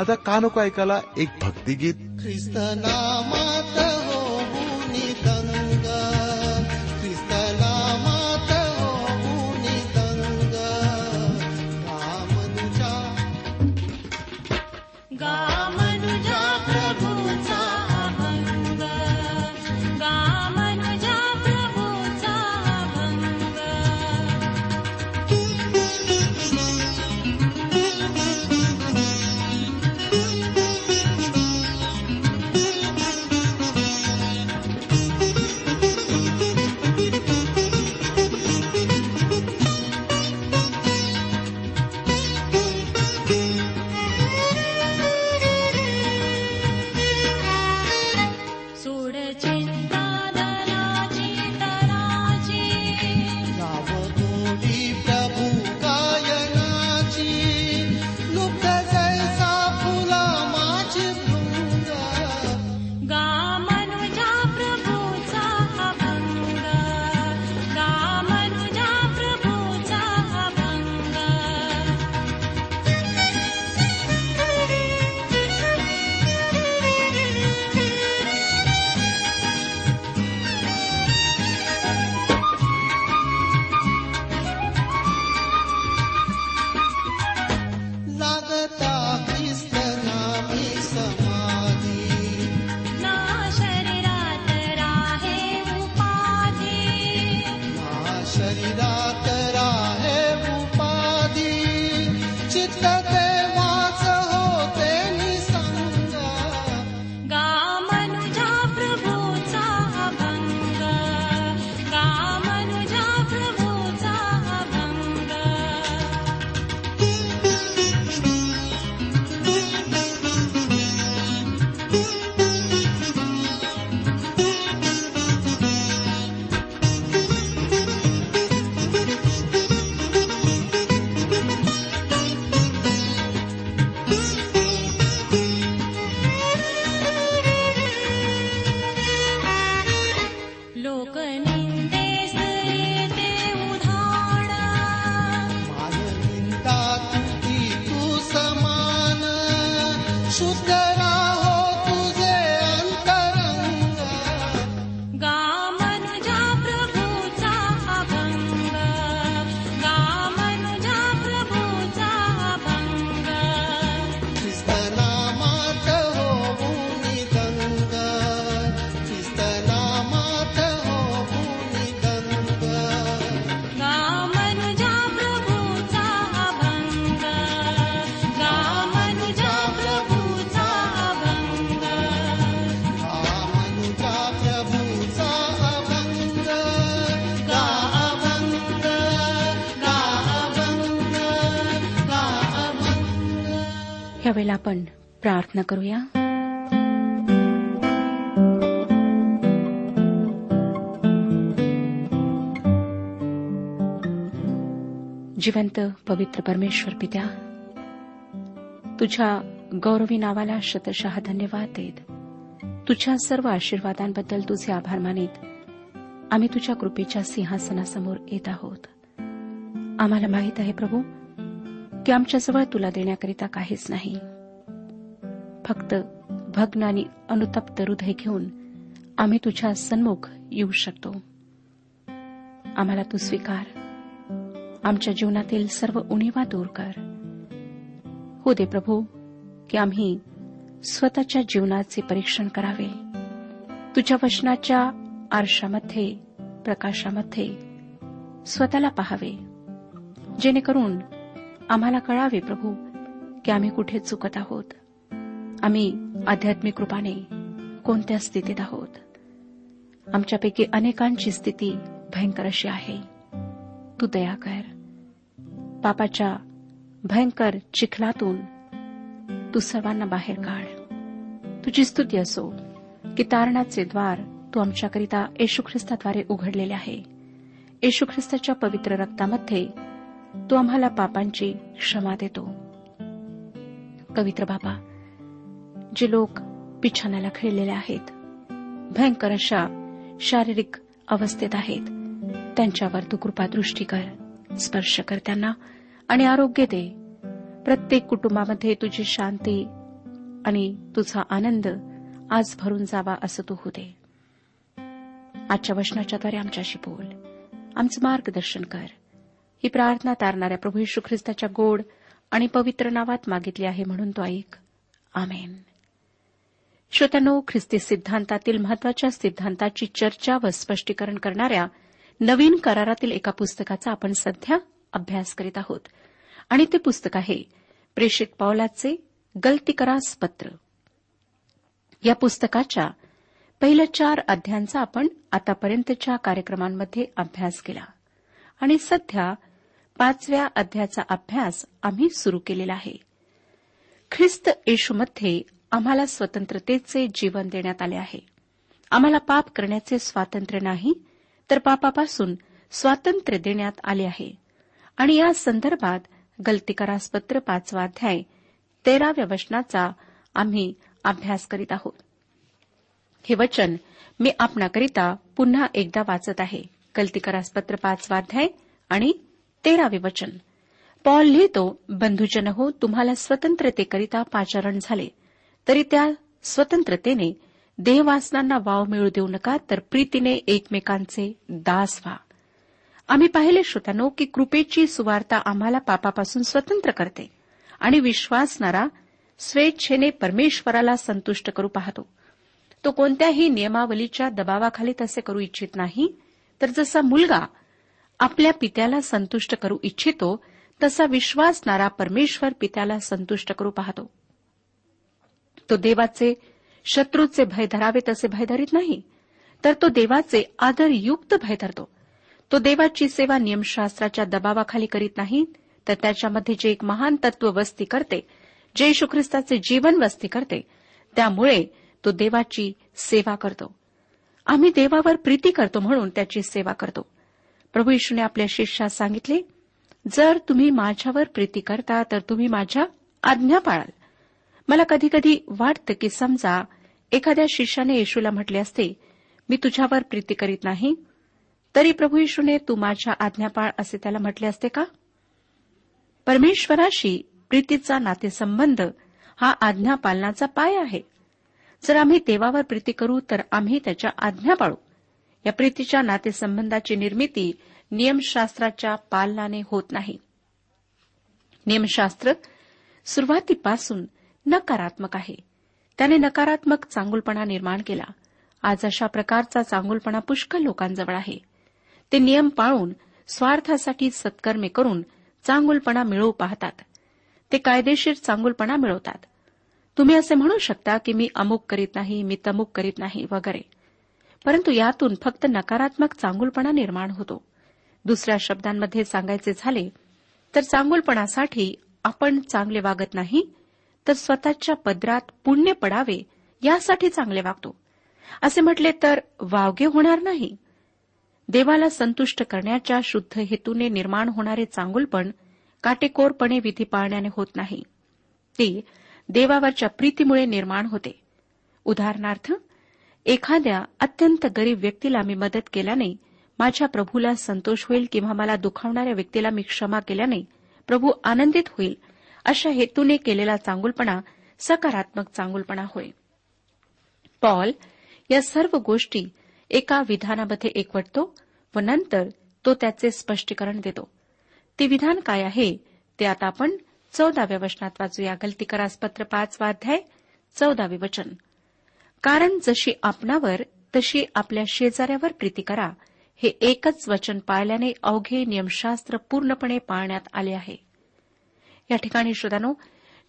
आता का नको ऐकायला एक भक्तिगीत. ख्रिस्त नामात यावेळेला आपण प्रार्थना करूया. जिवंत पवित्र परमेश्वर पित्या तुझ्या गौरवी नावाला शतशः धन्यवाद देत. तुझ्या सर्व आशीर्वादांबद्दल तुझे आभार मानित आम्ही तुझ्या कृपेच्या सिंहासनासमोर येत आहोत. आम्हाला माहीत आहे प्रभू की आमच्याजवळ तुला देण्याकरिता काहीच नाही. फक्त भग्न आणि अनुतप्त हृदय घेऊन आम्ही तुझ्या सन्मुख येऊ शकतो. आम्हाला तू स्वीकार. आमच्या जीवनातील सर्व उणीवा दूर कर. हो दे प्रभू की आम्ही स्वतःच्या जीवनाचे परीक्षण करावे. तुझ्या वचनाच्या आरशामध्ये प्रकाशामध्ये स्वतःला पाहावे. जेणेकरून आम्हाला कळावे प्रभू की आम्ही कुठे चुकत आहोत. आम्ही आध्यात्मिक रूपाने कोणत्या स्थितीत आहोत? आमच्यापैकी अनेकांची स्थिती भयंकर अशी आहे. तू दया कर. पापाच्या भयंकर चिखलातून तू सर्वांना बाहेर काढ. तुझी स्तुती असो की तारणाचे द्वार तू आमच्याकरिता येशू ख्रिस्ताद्वारे उघडलेले आहे. येशू ख्रिस्ताच्या पवित्र रक्तामध्ये तू आम्हाला पापांची क्षमा देतो. पवित्र बाबा जे लोक पिछाण्याला खेळलेले आहेत. भयंकर अशा शारीरिक अवस्थेत आहेत. त्यांच्यावर तू कृपा दृष्टी कर स्पर्श कर त्यांना आणि आरोग्य दे. प्रत्येक कुटुंबामध्ये तुझी शांती आणि तुझा आनंद आज भरून जावा असं तू होऊ दे. आजच्या वचनाच्याद्वारे आमच्याशी बोल. आमचं मार्गदर्शन कर. ही प्रार्थना तारणाऱ्या प्रभू यशू ख्रिस्ताच्या गोड आणि पवित्र नावात मागितली आहे म्हणून तो ऐक. आमेन. श्रोत्यानो ख्रिस्ती सिद्धांतातील महत्त्वाच्या सिद्धांताची चर्चा व स्पष्टीकरण करणाऱ्या नवीन करारातील एका पुस्तकाचा आपण सध्या अभ्यास करीत आहोत. आणि ते पुस्तक आहे प्रेषित पावलाचे गलतीकरास पत्र. या पुस्तकाच्या पहिल्या चार अध्यायांचा आपण आतापर्यंतच्या कार्यक्रमांमध्ये अभ्यास केला. आणि सध्या पाचव्या अध्यायाचा अभ्यास आम्ही सुरू केलेला आहे. ख्रिस्त येशूमध्ये आम्हाला स्वतंत्रतेचे जीवन देण्यात आले आहे. आम्हाला पाप करण्याचे स्वातंत्र्य नाही तर पापापासून स्वातंत्र्य देण्यात आले आहे. आणि या संदर्भात गलतीकारासपत्र पाचवा अध्याय तेराव्या वचनाचा आम्ही अभ्यास करीत आहोत. हे वचन मी आपणाकरिता पुन्हा एकदा वाचत आहे. गलतीकारासपत्र पाचवा अध्याय आणि तेरावे वचन. पॉल लिहितो बंधुजन हो तुम्हाला स्वतंत्रतेकरिता पाचारण झाले. तरी त्या स्वतंत्रतेने देहवासनांना वाव मिळू देऊ नका तर प्रीतीने एकमेकांचे दास व्हा. आम्ही पाहिले श्रोतानो की कृपेची सुवार्ता आम्हाला पापापासून स्वतंत्र करते आणि विश्वासणारा स्वेच्छेने परमेश्वराला संतुष्ट करू पाहतो. तो कोणत्याही नियमावलीच्या दबावाखाली तसे करू इच्छित नाही तर जसा मुलगा आपल्या पित्याला संतुष्ट करू इच्छितो तसा विश्वासणारा परमेश्वर पित्याला संतुष्ट करू पाहतो. तो देवाचे शत्रूचे भय धरावे तसे भय धरीत नाही तर तो देवाचे आदरयुक्त भय धरतो. तो देवाची सेवा नियमशास्त्राच्या दबावाखाली करीत नाही तर त्याच्यामध्ये जे एक महान तत्व वस्ती करते जे येशू ख्रिस्ताचे जीवन वस्ती करते त्यामुळे तो देवाची सेवा करतो. आम्ही देवावर प्रीती करतो म्हणून त्याची सेवा करतो. प्रभू येशूने आपल्या शिष्यास सांगितले जर तुम्ही माझ्यावर प्रीती करता तर तुम्ही माझ्या आज्ञा पाळाल. मला कधीकधी वाटतं की समजा एखाद्या शिष्याने येशूला म्हटले असते मी तुझ्यावर प्रीती करीत नाही. तरी प्रभू येशूने तू माझ्या आज्ञापाळ असे त्याला म्हटले असते का? परमेश्वराशी प्रीतीचा नातेसंबंध हा आज्ञापालनाचा पाय आहे. जर आम्ही देवावर प्रीती करू तर आम्ही त्याच्या आज्ञा पाळू. या प्रीतीच्या नातेसंबंधाची निर्मिती नियमशास्त्राच्या पालनाने होत नाही. नियमशास्त्र सुरुवातीपासून नकारात्मक आहे. त्याने नकारात्मक चांगुलपणा निर्माण केला. आज अशा प्रकारचा चांगुलपणा पुष्कळ लोकांजवळ आहे. ते नियम पाळून स्वार्थासाठी सत्कर्मे करून चांगुलपणा मिळवू पाहतात. ते कायदेशीर चांगुलपणा मिळवतात. तुम्ही असे म्हणू शकता की मी अमुक करीत नाही मी तमुक करीत नाही वगैरे. परंतु यातून फक्त नकारात्मक चांगुलपणा निर्माण होतो. दुसऱ्या शब्दांमध्ये सांगायचे झाले तर चांगुलपणासाठी आपण चांगले वागत नाही तर स्वतःच्या पदरात पुण्य पडावे यासाठी चांगले वागतो. असे म्हटले तर वावगे होणार नाही. देवाला संतुष्ट करण्याच्या शुद्ध हेतूने निर्माण होणारे चांगुलपण काटेकोरपणे विधी पाळण्याने होत नाही. ते देवावरच्या प्रीतीमुळे निर्माण होते. उदाहरणार्थ एखाद्या अत्यंत गरीब व्यक्तीला मी मदत केल्याने माझ्या प्रभूला संतोष होईल किंवा मला दुखावणाऱ्या व्यक्तीला मी क्षमा केल्याने प्रभू आनंदित होईल अशा हेतूने केलेला चांगुलपणा सकारात्मक चांगुलपणा होय. पॉल या सर्व गोष्टी एका विधानामध्ये एकवटतो व नंतर तो त्याचे स्पष्टीकरण देतो. ते विधान काय आहे ते आता आपण चौदाव्या वचनात वाचूया. गलतीकरास पत्र पाच वाध्याय चौदावे वचन. कारण जशी आपणावर तशी आपल्या शेजाऱ्यावर प्रीती करा. हे एकच वचन पाळल्याने अवघे नियमशास्त्र पूर्णपणे पाळण्यात आले आहे. या ठिकाणी श्रोतानो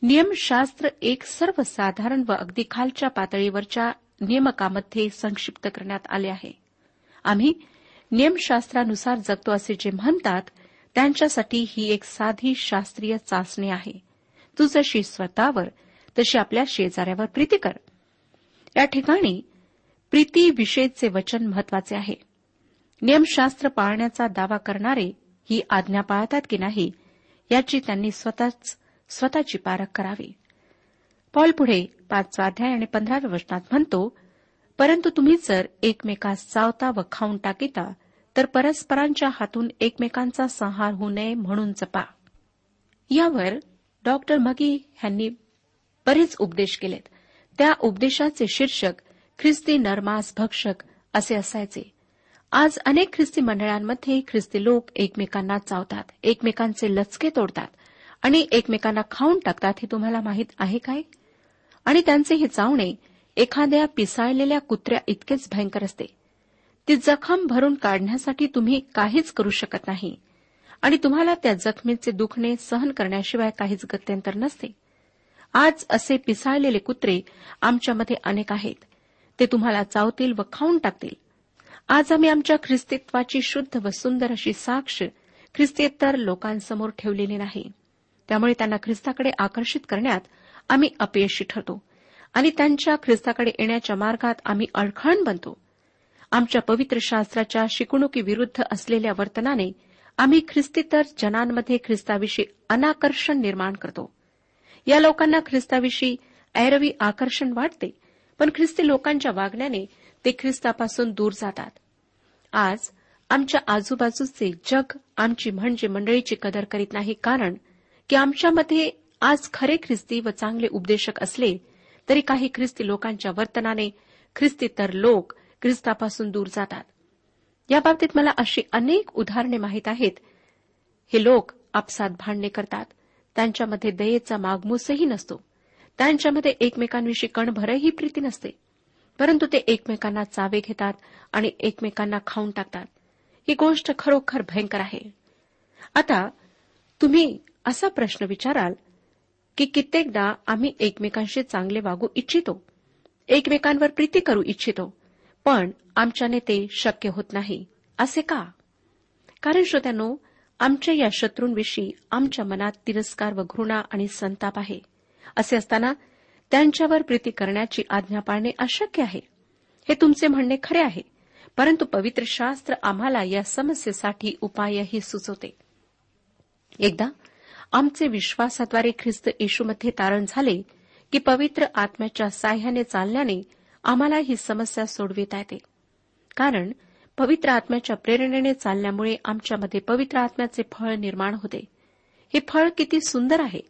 नियमशास्त्र एक सर्वसाधारण व अगदी खालच्या पातळीवरच्या नियमकामध्ये संक्षिप्त करण्यात आले आहे. आम्ही नियमशास्त्रानुसार जगतो असे जे म्हणतात त्यांच्यासाठी ही एक साधी शास्त्रीय चाचणी आहे. तू जशी स्वतःवर तशी आपल्या शेजाऱ्यावर प्रीती कर. या ठिकाणी प्रीतीविषयीचे वचन महत्त्वाचे आहे. नियमशास्त्र पाळण्याचा दावा करणारे ही आज्ञा पाळतात की नाही याची त्यांनी स्वतःच स्वतःची पारख करावी. पॉल पुढे पाचवा अध्याय आणि पंधराव्या वचनात म्हणतो परंतु तुम्ही जर एकमेकास चावता व खाऊन टाकिता तर परस्परांच्या हातून एकमेकांचा संहार होऊ नये म्हणून जपा. यावर डॉक्टर मगी यांनी बरेच उपदेश केलेत. त्या उपदेशाचे शीर्षक ख्रिस्ती नरमास भक्षक असे असायचे. आज अनेक ख्रिस्ती मंडळांमध्ये ख्रिस्ती लोक एकमेकांना चावतात एकमेकांचे लचके तोडतात आणि एकमेकांना खाऊन टाकतात हे तुम्हाला माहीत आहे काय? आणि त्यांचे हे चावणे एखाद्या पिसाळलेल्या कुत्र्या इतकेच भयंकर असते. ती जखम भरून काढण्यासाठी तुम्ही काहीच करू शकत नाही आणि तुम्हाला त्या जखमीचे दुखणे सहन करण्याशिवाय काहीच गत्यंतर नसते. आज असे पिसाळलेले कुत्रे आमच्यामध्ये अनेक आहेत. ते तुम्हाला चावतील व खाऊन टाकतील. आज आम्ही आमच्या ख्रिस्तीत्वाची शुद्ध व सुंदर अशी साक्ष ख्रिस्तेतर लोकांसमोर ठेवलेली नाही. त्यामुळे त्यांना ख्रिस्ताकडे आकर्षित करण्यात आम्ही अपयशी ठरतो आणि त्यांच्या ख्रिस्ताकडे येण्याच्या मार्गात आम्ही अडखळण बनतो. आमच्या पवित्र शास्त्राच्या शिकवणुकीविरुद्ध असलेल्या वर्तनाने आम्ही ख्रिस्तीतर जनांमध्ये ख्रिस्ताविषयी अनाकर्षण निर्माण करतो. या लोकांना ख्रिस्ताविषयी ऐरवी आकर्षण वाटते पण ख्रिस्ती लोकांच्या वागण्याने ते ख्रिस्तापासून दूर जातात. आज आमच्या आजूबाजूचे जग आमची म्हणजे मंडळीची कदर करीत नाही कारण की आमच्यामध्ये आज खरे ख्रिस्ती व चांगले उपदेशक असले तरी काही ख्रिस्ती लोकांच्या वर्तनाने ख्रिस्ती तर लोक ख्रिस्तापासून दूर जातात. याबाबतीत मला अशी अनेक उदाहरणे माहीत आहेत. हे लोक आपसात भांडणे करतात. त्यांच्यामध्ये दयेचा मागमूसही नसतो. त्यांच्यामध्ये एकमेकांविषयी कणभरही प्रीती नसते. परंतु ते एकमेकांना चावे घेतात आणि एकमेकांना खाऊन टाकतात. ही गोष्ट खरोखर भयंकर आहे. आता तुम्ही असा प्रश्न विचाराल की कित्येकदा आम्ही एकमेकांशी चांगले वागू इच्छितो. एकमेकांवर प्रीती करू इच्छितो. पण आमच्याने ते शक्य होत नाही. असे का? कारण श्रोत्यानो आमच्या या शत्रूंविषयी आमच्या मनात तिरस्कार व घृणा आणि संताप आहे. असे असताना त्यांच्यावर प्रीती करण्याची आज्ञा पाळणे अशक्य आहे. हे तुमचे म्हणणे खरे आहे. परंतु पवित्र शास्त्र आम्हाला या समस्येसाठी उपायही सुचवते. एकदा आमचे विश्वासाद्वारे ख्रिस्त येशूमध्ये तारण झाले की पवित्र आत्म्याच्या साह्याने चालल्याने आम्हाला ही समस्या सोडविता येते. कारण पवित्र आत्म्याच्या प्रेरणेने चालल्यामुळे आमच्यामध्ये पवित्र आत्म्याचे फळ निर्माण होते. हे फळ किती सुंदर आहे.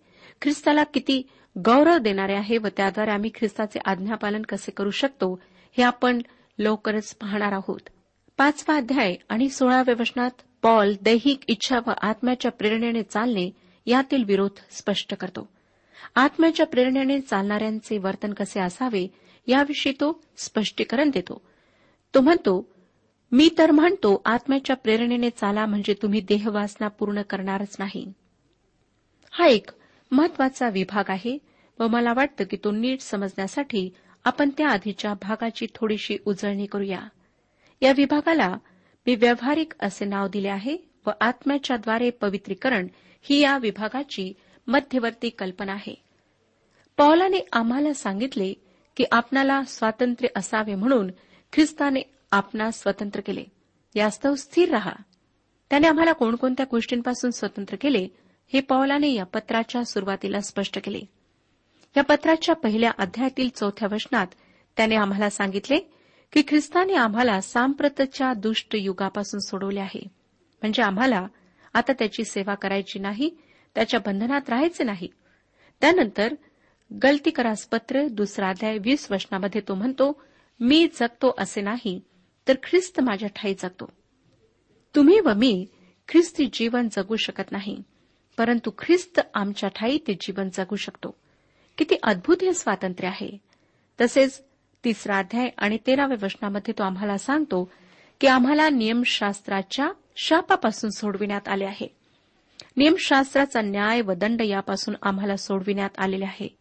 ख्रिस्ताला किती गौरव देणारे आहे व त्याद्वारे आम्ही ख्रिस्ताचे आज्ञापालन कसे करू शकतो हे आपण लवकरच पाहणार आहोत. पाचवा अध्याय आणि सोळाव्या वचनात पॉल दैहिक इच्छा व आत्म्याच्या प्रेरणेने चालणे यातील विरोध स्पष्ट करतो. आत्म्याच्या प्रेरणेने चालणाऱ्यांचे वर्तन कसे असावे याविषयी तो स्पष्टीकरण देतो. तो म्हणतो मी तर म्हणतो आत्म्याच्या प्रेरणेने चाला म्हणजे तुम्ही देहवासना पूर्ण करणारच नाही. हा एक महत्त्वाचा विभाग आहे व मला वाटतं की तो नीट समजण्यासाठी आपण त्या आधीच्या भागाची थोडीशी उजळणी करूया. या विभागाला मी व्यावहारिक असे नाव दिले आहे व आत्म्याच्याद्वारे पवित्रीकरण ही या विभागाची मध्यवर्ती कल्पना आहे. पौलाने आम्हाला सांगितले की आपणाला स्वातंत्र्य असावे म्हणून ख्रिस्ताने आपणास स्वतंत्र केले. यास्तव स्थिर रहा. त्याने आम्हाला कोणकोणत्या गोष्टींपासून स्वतंत्र केले? हे पौलाने या पत्राच्या सुरुवातीला स्पष्ट केले. या पत्राच्या पहिल्या अध्यायातील चौथ्या वचनात त्याने आम्हाला सांगितले की ख्रिस्ताने आम्हाला सांप्रतच्या दुष्ट युगापासून सोडवले आहे. म्हणजे आम्हाला आता त्याची सेवा करायची नाही त्याच्या बंधनात राहायचे नाही. त्यानंतर गलतीकरास पत्र दुसरा अध्याय वीस वचनामध्ये तो म्हणतो मी जगतो असे नाही तर ख्रिस्त माझ्या ठाई जगतो. तुम्ही व मी ख्रिस्ती जीवन जगू शकत नाही. परंतु ख्रिस्त आमच्या ठाई ते जीवन जगू शकतो. किती अद्भुत हे स्वातंत्र्य आहे. तसेच तिसरा अध्याय आणि तेराव्या वचनामध्ये तो आम्हाला सांगतो की आम्हाला नियमशास्त्राच्या शापापासून सोडविण्यात आले आहे. नियमशास्त्राचा न्याय व दंड यापासून आम्हाला सोडविण्यात आलेले आहे.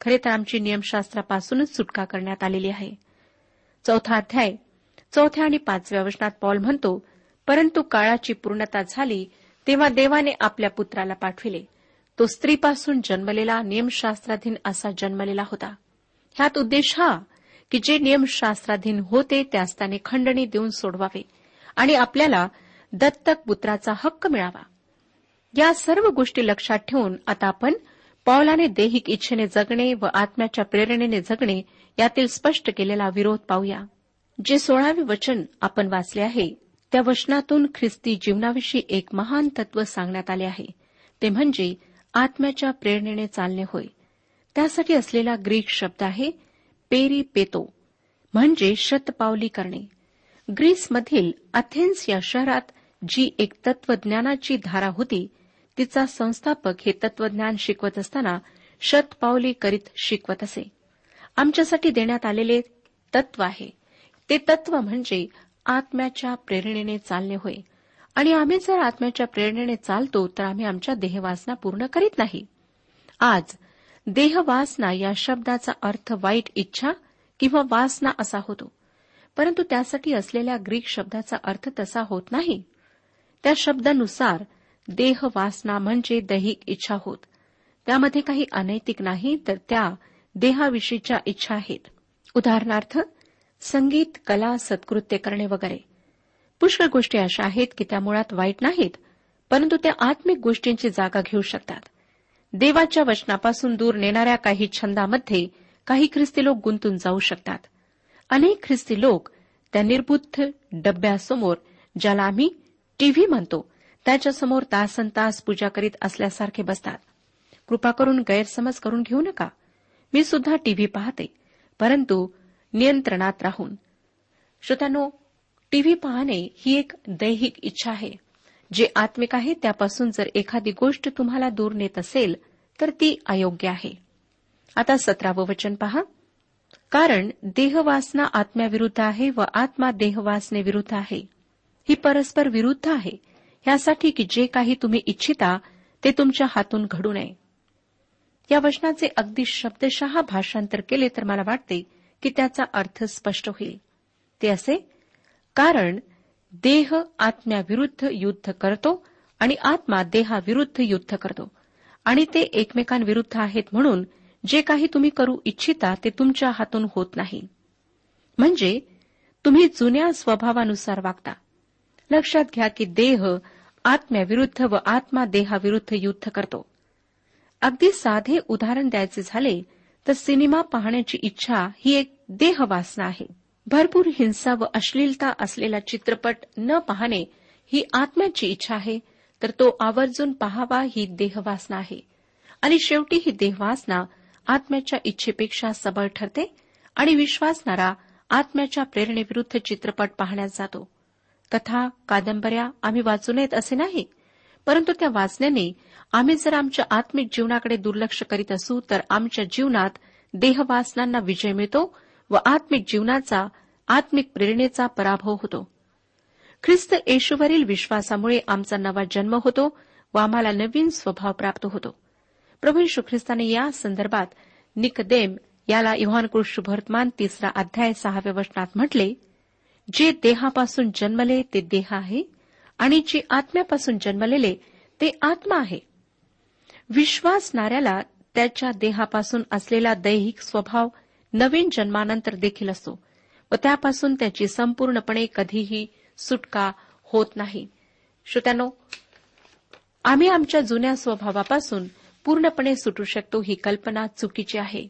खरे तर आमची नियमशास्त्रापासूनच सुटका करण्यात आलेली आहे. चौथा अध्याय चौथ्या आणि पाचव्या वचनात पॉल म्हणतो परंतु काळाची पूर्णता झाली तेव्हा देवाने आपल्या पुत्राला पाठविले. तो स्त्रीपासून जन्मलेला नियमशास्त्राधीन असा जन्मलेला होता. ह्यात उद्देश हा की जे नियमशास्त्राधीन होते त्यास त्याने खंडणी देऊन सोडवावे आणि आपल्याला दत्तक पुत्राचा हक्क मिळावा. या सर्व गोष्टी लक्षात ठेवून आता आपण पौलाने दैहिक इच्छेने जगणे व आत्म्याच्या प्रेरणेने जगणे यातील स्पष्ट केलेला विरोध पाहूया. जे सोळावे वचन आपण वाचले आहे त्या वचनातून ख्रिस्ती जीवनाविषयी एक महान तत्व सांगण्यात आले आहे. ते म्हणजे आत्म्याच्या प्रेरणेने चालणे होय. त्यासाठी असलेला ग्रीक शब्द आहे पेरी पेतो म्हणजे शतपावली करणे. ग्रीसमधील अथेन्स या शहरात जी एक तत्वज्ञानाची धारा होती तिचा संस्थापक हे तत्वज्ञान शिकवत असताना शतपावली करीत शिकवत असे. आमच्यासाठी देण्यात आलेले तत्व आहे. ते तत्व म्हणजे आत्म्याच्या प्रेरणेने चालणे होय. आणि आम्ही जर आत्म्याच्या प्रेरणेने चालतो तर आम्ही आमच्या देहवासना पूर्ण करीत नाही. आज देहवासना या शब्दाचा अर्थ वाईट इच्छा किंवा वासना असा होतो. परंतु त्यासाठी असलेल्या ग्रीक शब्दाचा अर्थ तसा होत नाही. त्या शब्दानुसार देहवासना म्हणजे दैहिक इच्छा होत. त्यामध्ये काही अनैतिक नाही तर त्या देहाविषयीच्या इच्छा आहेत. उदाहरणार्थ संगीत कला सत्कृत्य करणे वगैरे. पुष्कळ गोष्टी अशा आहेत की त्या मुळात वाईट नाहीत परंतु त्या आत्मिक गोष्टींची जागा घेऊ शकतात. देवाच्या वचनापासून दूर नेणाऱ्या काही छंदामध्ये काही ख्रिस्ती लोक गुंतून जाऊ शकतात. अनेक ख्रिस्ती लोक त्या निर्बुद्ध डब्यासमोर ज्याला आम्ही टीव्ही म्हणतो त्याच्यासमोर तासन तास पूजा करीत असल्यासारखे बसतात. कृपा करून गैरसमज करून घेऊ नका. मी सुद्धा टीव्ही पाहते परंतु नियंत्रणात राहून. श्रोत्यानो टीव्ही पाहणे ही एक दैहिक इच्छा आहे. जे आत्मिक आहे त्यापासून जर एखादी गोष्ट तुम्हाला दूर नेत असेल तर ती अयोग्य आहे. आता सतरावं वचन पहा. कारण देहवासना आत्म्याविरुद्ध आहे व आत्मा देहवासने विरुद्ध आहे. ही परस्पर विरुद्ध आहे. यासाठी की जे काही तुम्ही इच्छिता ते तुमच्या हातून घडू नये. या वचनाचे अगदी शब्दशः भाषांतर केले तर मला वाटते की त्याचा अर्थ स्पष्ट होईल. ते असे कारण देह आत्म्याविरुद्ध युद्ध करतो आणि आत्मा देहाविरुद्ध युद्ध करतो. आणि ते एकमेकांविरुद्ध आहेत म्हणून जे काही तुम्ही करू इच्छिता ते तुमच्या हातून होत नाही. म्हणजे तुम्ही जुन्या स्वभावानुसार वागता. लक्षात घ्या की देह आत्म्याविरुद्ध व आत्मा देहाविरुद्ध युद्ध करतो. अगदी साधे उदाहरण द्यायचे झाले तर सिनेमा पाहण्याची इच्छा ही एक देहवासना आहे. भरपूर हिंसा व अश्लीलता असलेला चित्रपट न पाहणे ही आत्म्याची इच्छा आहे तर तो आवर्जून पाहावा ही देहवासना आहे. आणि शेवटी ही देहवासना आत्म्याच्या इच्छेपेक्षा सबळ ठरते आणि विश्वासणारा आत्म्याच्या प्रेरणेविरुद्ध चित्रपट पाहण्यात जातो. कथा कादंबऱ्या आम्ही वाचू नयेत असे नाही? परंतु त्या वाचण्याने आम्ही जर आमच्या आत्मिक जीवनाकडे दुर्लक्ष करीत असू तर आमच्या जीवनात देहवासनांना विजय मिळतो व आत्मिक जीवनाचा आत्मिक प्रेरणेचा पराभव होतो. ख्रिस्त येशूवरील विश्वासामुळे आमचा नवा जन्म होतो व आम्हाला नवीन स्वभाव प्राप्त होतो. प्रभू यशू ख्रिस्ताने या संदर्भात निकदेम याला युहानकृष भर्तमान तिसरा अध्याय सहाव्या वचनात म्हटले जे देहापासून जन्मले ते देह आहे. आणि जे आत्म्यापासून जन्मलेले ते आत्मा आहे. विश्वासणाऱ्याला त्याच्या देहापासून असलेला दैहिक स्वभाव नवीन जन्मानंतर देखील असतो व त्यापासून त्याची संपूर्णपणे कधीही सुटका होत नाही. श्रोत्यानो आम्ही आमच्या जुन्या स्वभावापासून पूर्णपणे सुटू शकतो ही कल्पना चुकीची आहे.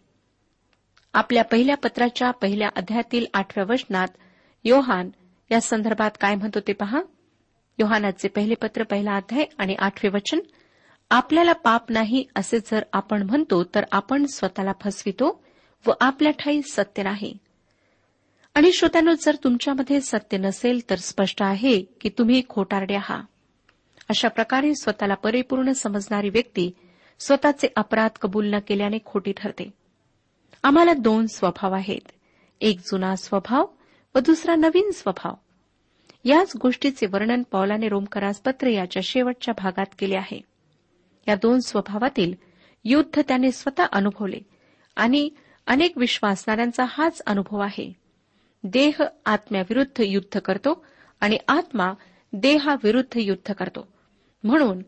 आपल्या पहिल्या पत्राच्या पहिल्या अध्यायातील आठव्या वचनात योहान या संदर्भात काय म्हणतो ते पहा? योहानाचे पहिले पत्र पहिला अध्याय आणि आठवे वचन. आपल्याला पाप नाही असे जर आपण म्हणतो तर आपण स्वतःला फसवितो व आपल्या ठाई सत्य नाही. आणि श्रोत्यानो जर तुमच्यामध्ये सत्य नसेल तर स्पष्ट आहे की तुम्ही खोटारडे आहात. अशा प्रकारे स्वतःला परिपूर्ण समजणारी व्यक्ती स्वतःचे अपराध कबूल न केल्याने खोटी ठरते. आम्हाला दोन स्वभाव आहेत. एक जुना स्वभाव व दुसरा नवीन स्वभाव. याच गोष्टीचे वर्णन पौलाने रोमकरास पत्र याच्या शेवटच्या भागात केले आहे. या दोन स्वभावातील युद्ध त्याने स्वतः अनुभवले आणि अनेक विश्वासणाऱ्यांचा हाच अनुभव आहे. देह आत्म्याविरुद्ध युद्ध करतो आणि आत्मा देहाविरुद्ध युद्ध करतो. म्हणून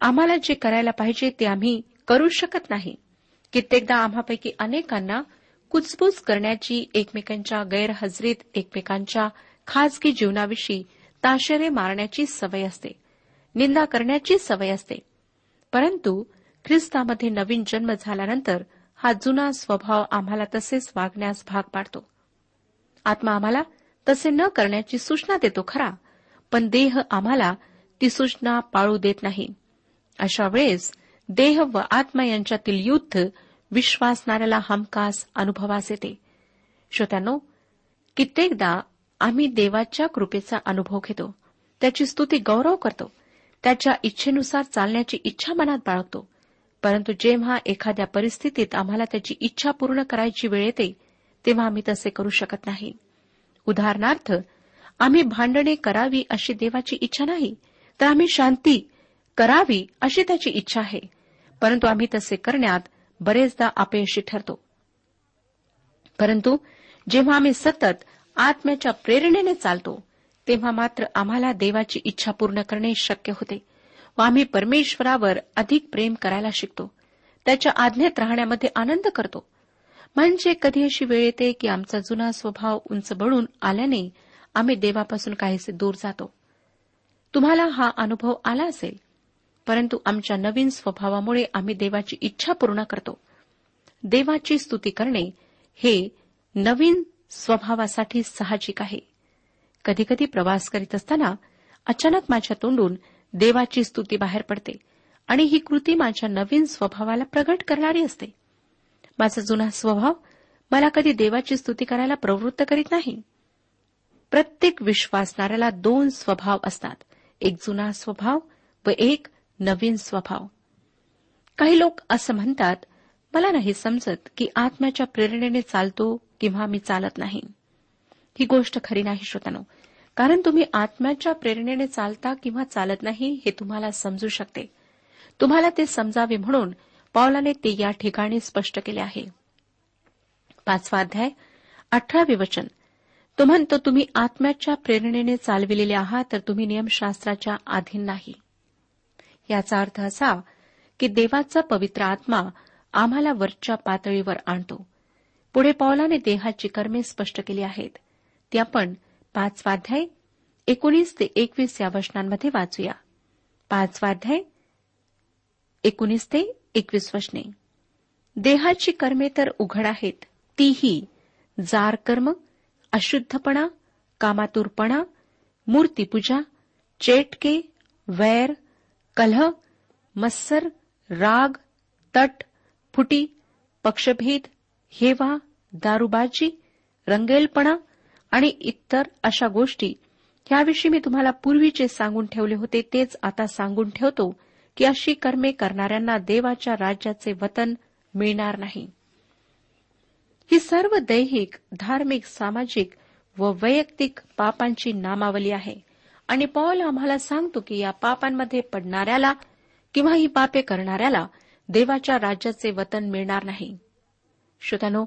आम्हाला जे करायला पाहिजे ते आम्ही करू शकत नाही. कित्येकदा आम्हापैकी अनेकांना कुचबुच करण्याची एकमेकांच्या गैरहजरीत एकमेकांच्या खाजगी जीवनाविषयी ताशेरे मारण्याची सवय असते. निंदा करण्याची सवय असते. परंतु ख्रिस्तामध्ये नवीन जन्म झाल्यानंतर हा जुना स्वभाव आम्हाला तसेच वागण्यास भाग पाडतो. आत्मा आम्हाला तसे न करण्याची सूचना देतो खरा पण देह आम्हाला ती सूचना पाळू देत नाही. अशा वेळेस देह व आत्मा यांच्यातील युद्ध विश्वासणाऱ्याला हमखास अनुभवास येते. श्रोत्यानो कित्येकदा आम्ही देवाच्या कृपेचा अनुभव घेतो. त्याची स्तुती गौरव करतो. त्याच्या इच्छेनुसार चालण्याची इच्छा मनात बाळगतो. परंतु जेव्हा एखाद्या परिस्थितीत आम्हाला त्याची इच्छा पूर्ण करायची वेळ येते तेव्हा आम्ही तसे करू शकत नाही. उदाहरणार्थ आम्ही भांडणे करावी अशी देवाची इच्छा नाही तर आम्ही शांती करावी अशी त्याची इच्छा आहे. परंतु आम्ही तसे करण्यात बरेचदा अपयशी ठरतो. परंतु जेव्हा आम्ही सतत आत्म्याच्या प्रेरणेने चालतो तेव्हा मात्र आम्हाला देवाची इच्छा पूर्ण करणे शक्य होते व आम्ही परमेश्वरावर अधिक प्रेम करायला शिकतो. त्याच्या आज्ञेत राहण्यामध्ये आनंद करतो. म्हणजे कधी अशी वेळ येते की आमचा जुना स्वभाव उंच बळून आल्याने आम्ही देवापासून काहीसे दूर जातो. तुम्हाला हा अनुभव आला असेल परंतु आमच्या नवीन स्वभावामुळे आम्ही देवाची इच्छा पूर्ण करतो. देवाची स्तुती करणे हे नवीन स्वभावासाठी साहजिक आहे. कधीकधी प्रवास करीत असताना अचानक माझ्या तोंडून देवाची स्तुती बाहेर पडते आणि ही कृती माझ्या नवीन स्वभावाला प्रगट करणारी असते. माझा जुना स्वभाव मला कधी देवाची स्तुती करायला प्रवृत्त करीत नाही. प्रत्येक विश्वासणाऱ्याला दोन स्वभाव असतात एक जुना स्वभाव व एक नवीन स्वभाव. काही लोक असं म्हणतात मला नाही समजत की आत्म्याच्या प्रेरणेने चालतो किंवा मी चालत नाही. ही गोष्ट खरी नाही श्रोतानो. कारण तुम्ही आत्म्याच्या प्रेरणेने चालता किंवा चालत नाही हे तुम्हाला समजू शकते. तुम्हाला ते समजावे म्हणून पावलाने ते या ठिकाणी स्पष्ट केले आहे. पाचवा अध्याय अठरावे वचन. तो म्हणतो तुम्ही आत्म्याच्या प्रेरणेने चालविलेले आहात तर तुम्ही नियमशास्त्राच्या अधीन नाही. याचा अर्थ असा की देवाचा पवित्र आत्मा आम्हाला वरच्या पातळीवर आणतो. पुढे पौलाने देहाची कर्मे स्पष्ट केली आहेत. ती आपण पाचवाध्याय एकोणीस ते एकवीस या वचनांमध्ये वाचूया. पाचवाध्याय एकोणीस ते एकवीस वचने. देहाची कर्मे तर उघड आहेत. तीही जार कर्म अशुद्धपणा कामातूरपणा मूर्तीपूजा चेटके वैर कलह मत्सर राग तट फुटी पक्षभेद हेवा दारुबाजी रंगेलपणा आणि इतर अशा गोष्टी याविषयी मी तुम्हाला पूर्वीचे सांगून ठेवले होते तेच आता सांगून ठेवतो की अशी कर्मे करणाऱ्यांना देवाच्या राज्याचे वतन मिळणार नाही. ही सर्व दैहिक धार्मिक सामाजिक व वैयक्तिक पापांची नामावली आहे. आणि पॉल आम्हाला सांगतो की या पापांमध्ये पडणाऱ्याला किंवा ही पापे करणाऱ्याला देवाच्या राज्याचे वतन मिळणार नाही. श्रोत्यानो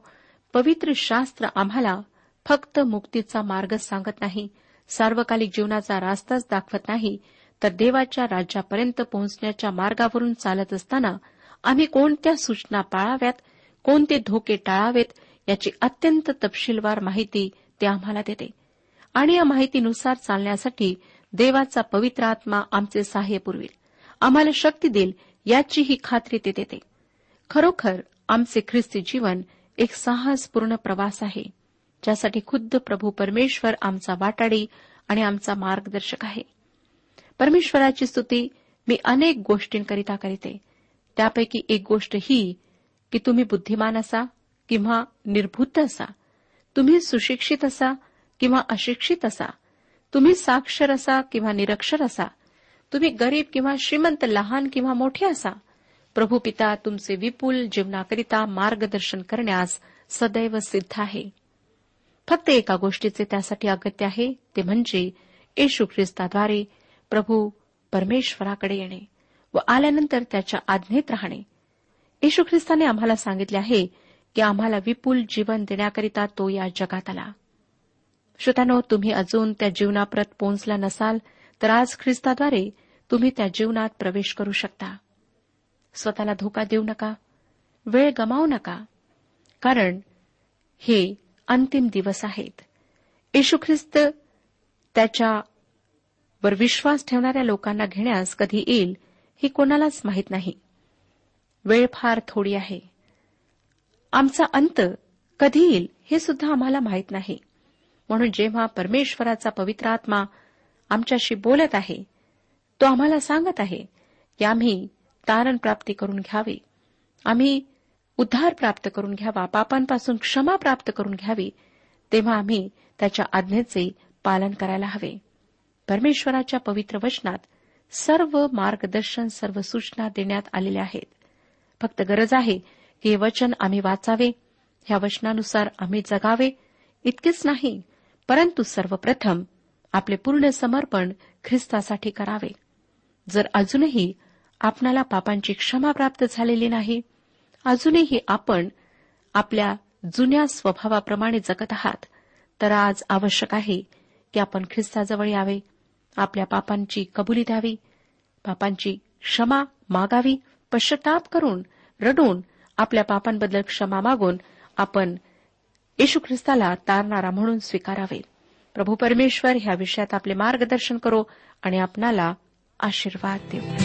पवित्र शास्त्र आम्हाला फक्त मुक्तीचा मार्ग सांगत नाही सार्वकालिक जीवनाचा रास्ताच दाखवत नाही तर देवाच्या राज्यापर्यंत पोहोचण्याच्या मार्गावरून चालत असताना आम्ही कोणत्या सूचना पाळाव्यात कोणते धोके टाळावेत याची अत्यंत तपशीलवार माहिती ते आम्हाला देते. आणि या माहितीनुसार चालण्यासाठी देवाचा पवित्र आत्मा आमचे सहाय्य पुरवेल आम्हाला शक्ती देईल याची ही खात्री ते देते. खरोखर आमचे ख्रिस्ती जीवन एक साहसपूर्ण प्रवास आहे ज्यासाठी खुद्द प्रभू परमेश्वर आमचा वाटाडी आणि आमचा मार्गदर्शक आहे. परमेश्वराची स्तुती मी अनेक गोष्टींकरिता करीते. त्यापैकी एक गोष्ट ही की तुम्ही बुद्धिमान असा किंवा निर्भूत असा तुम्ही सुशिक्षित असा किंवा अशिक्षित असा तुम्ही साक्षर असा किंवा निरक्षर असा तुम्ही गरीब किंवा श्रीमंत लहान किंवा मोठे असा प्रभू पिता तुमचे विपुल जीवनाकरिता मार्गदर्शन करण्यास सदैव सिद्ध आहे. फक्त एका गोष्टीचे त्यासाठी अगत्य आहे ते म्हणजे येशू ख्रिस्ताद्वारे प्रभू परमेश्वराकडे येणे व आल्यानंतर त्याच्या आज्ञेत राहणे. येशू ख्रिस्ताने आम्हाला सांगितले आहे की आम्हाला विपुल जीवन देण्याकरिता तो या जगात आला. श्रोत्यानो तुम्ही अजून त्या जीवनाप्रत पोहोचला नसाल तर आज ख्रिस्ताद्वारे तुम्ही त्या जीवनात प्रवेश करू शकता. स्वतःला धोका देऊ नका वेळ गमावू नका कारण हे अंतिम दिवस आहेत. येशू ख्रिस्त त्याच्यावर विश्वास ठेवणाऱ्या लोकांना घेण्यास कधी येईल हे कोणालाच माहीत नाही. वेळ फार थोडी आहे. आमचा अंत कधी येईल हे सुद्धा आम्हाला माहीत नाही. म्हणून जेव्हा परमेश्वराचा पवित्र आत्मा आमच्याशी बोलत आहे तो आम्हाला सांगत आहे की आम्ही तारण प्राप्ती करून घ्यावी. आम्ही उद्धार प्राप्त करून घ्यावा पापांपासून क्षमा प्राप्त करून घ्यावी तेव्हा आम्ही त्याच्या आज्ञेचे पालन करायला हवे. परमेश्वराच्या पवित्र वचनात सर्व मार्गदर्शन सर्व सूचना देण्यात आलेल्या आहेत. फक्त गरज आहे की हे वचन आम्ही वाचावे ह्या वचनानुसार आम्ही जगावे. इतकेच नाही परंतु सर्वप्रथम आपले पूर्ण समर्पण ख्रिस्तासाठी करावे. जर अजूनही आपणाला पापांची क्षमा प्राप्त झालेली नाही. अजूनही आपण आपल्या जुन्या स्वभावाप्रमाणे जगत आहात. तर आज आवश्यक आहे की आपण ख्रिस्ताजवळ यावे आपल्या पापांची कबुली द्यावी पापांची क्षमा मागावी पश्चाताप करून रडून आपल्या पापांबद्दल क्षमा मागून आपण येशू ख्रिस्ताला तारणारा म्हणून स्वीकारावे. प्रभू परमेश्वर ह्या विषयात आपले मार्गदर्शन करो आणि आपणाला आशीर्वाद देऊ.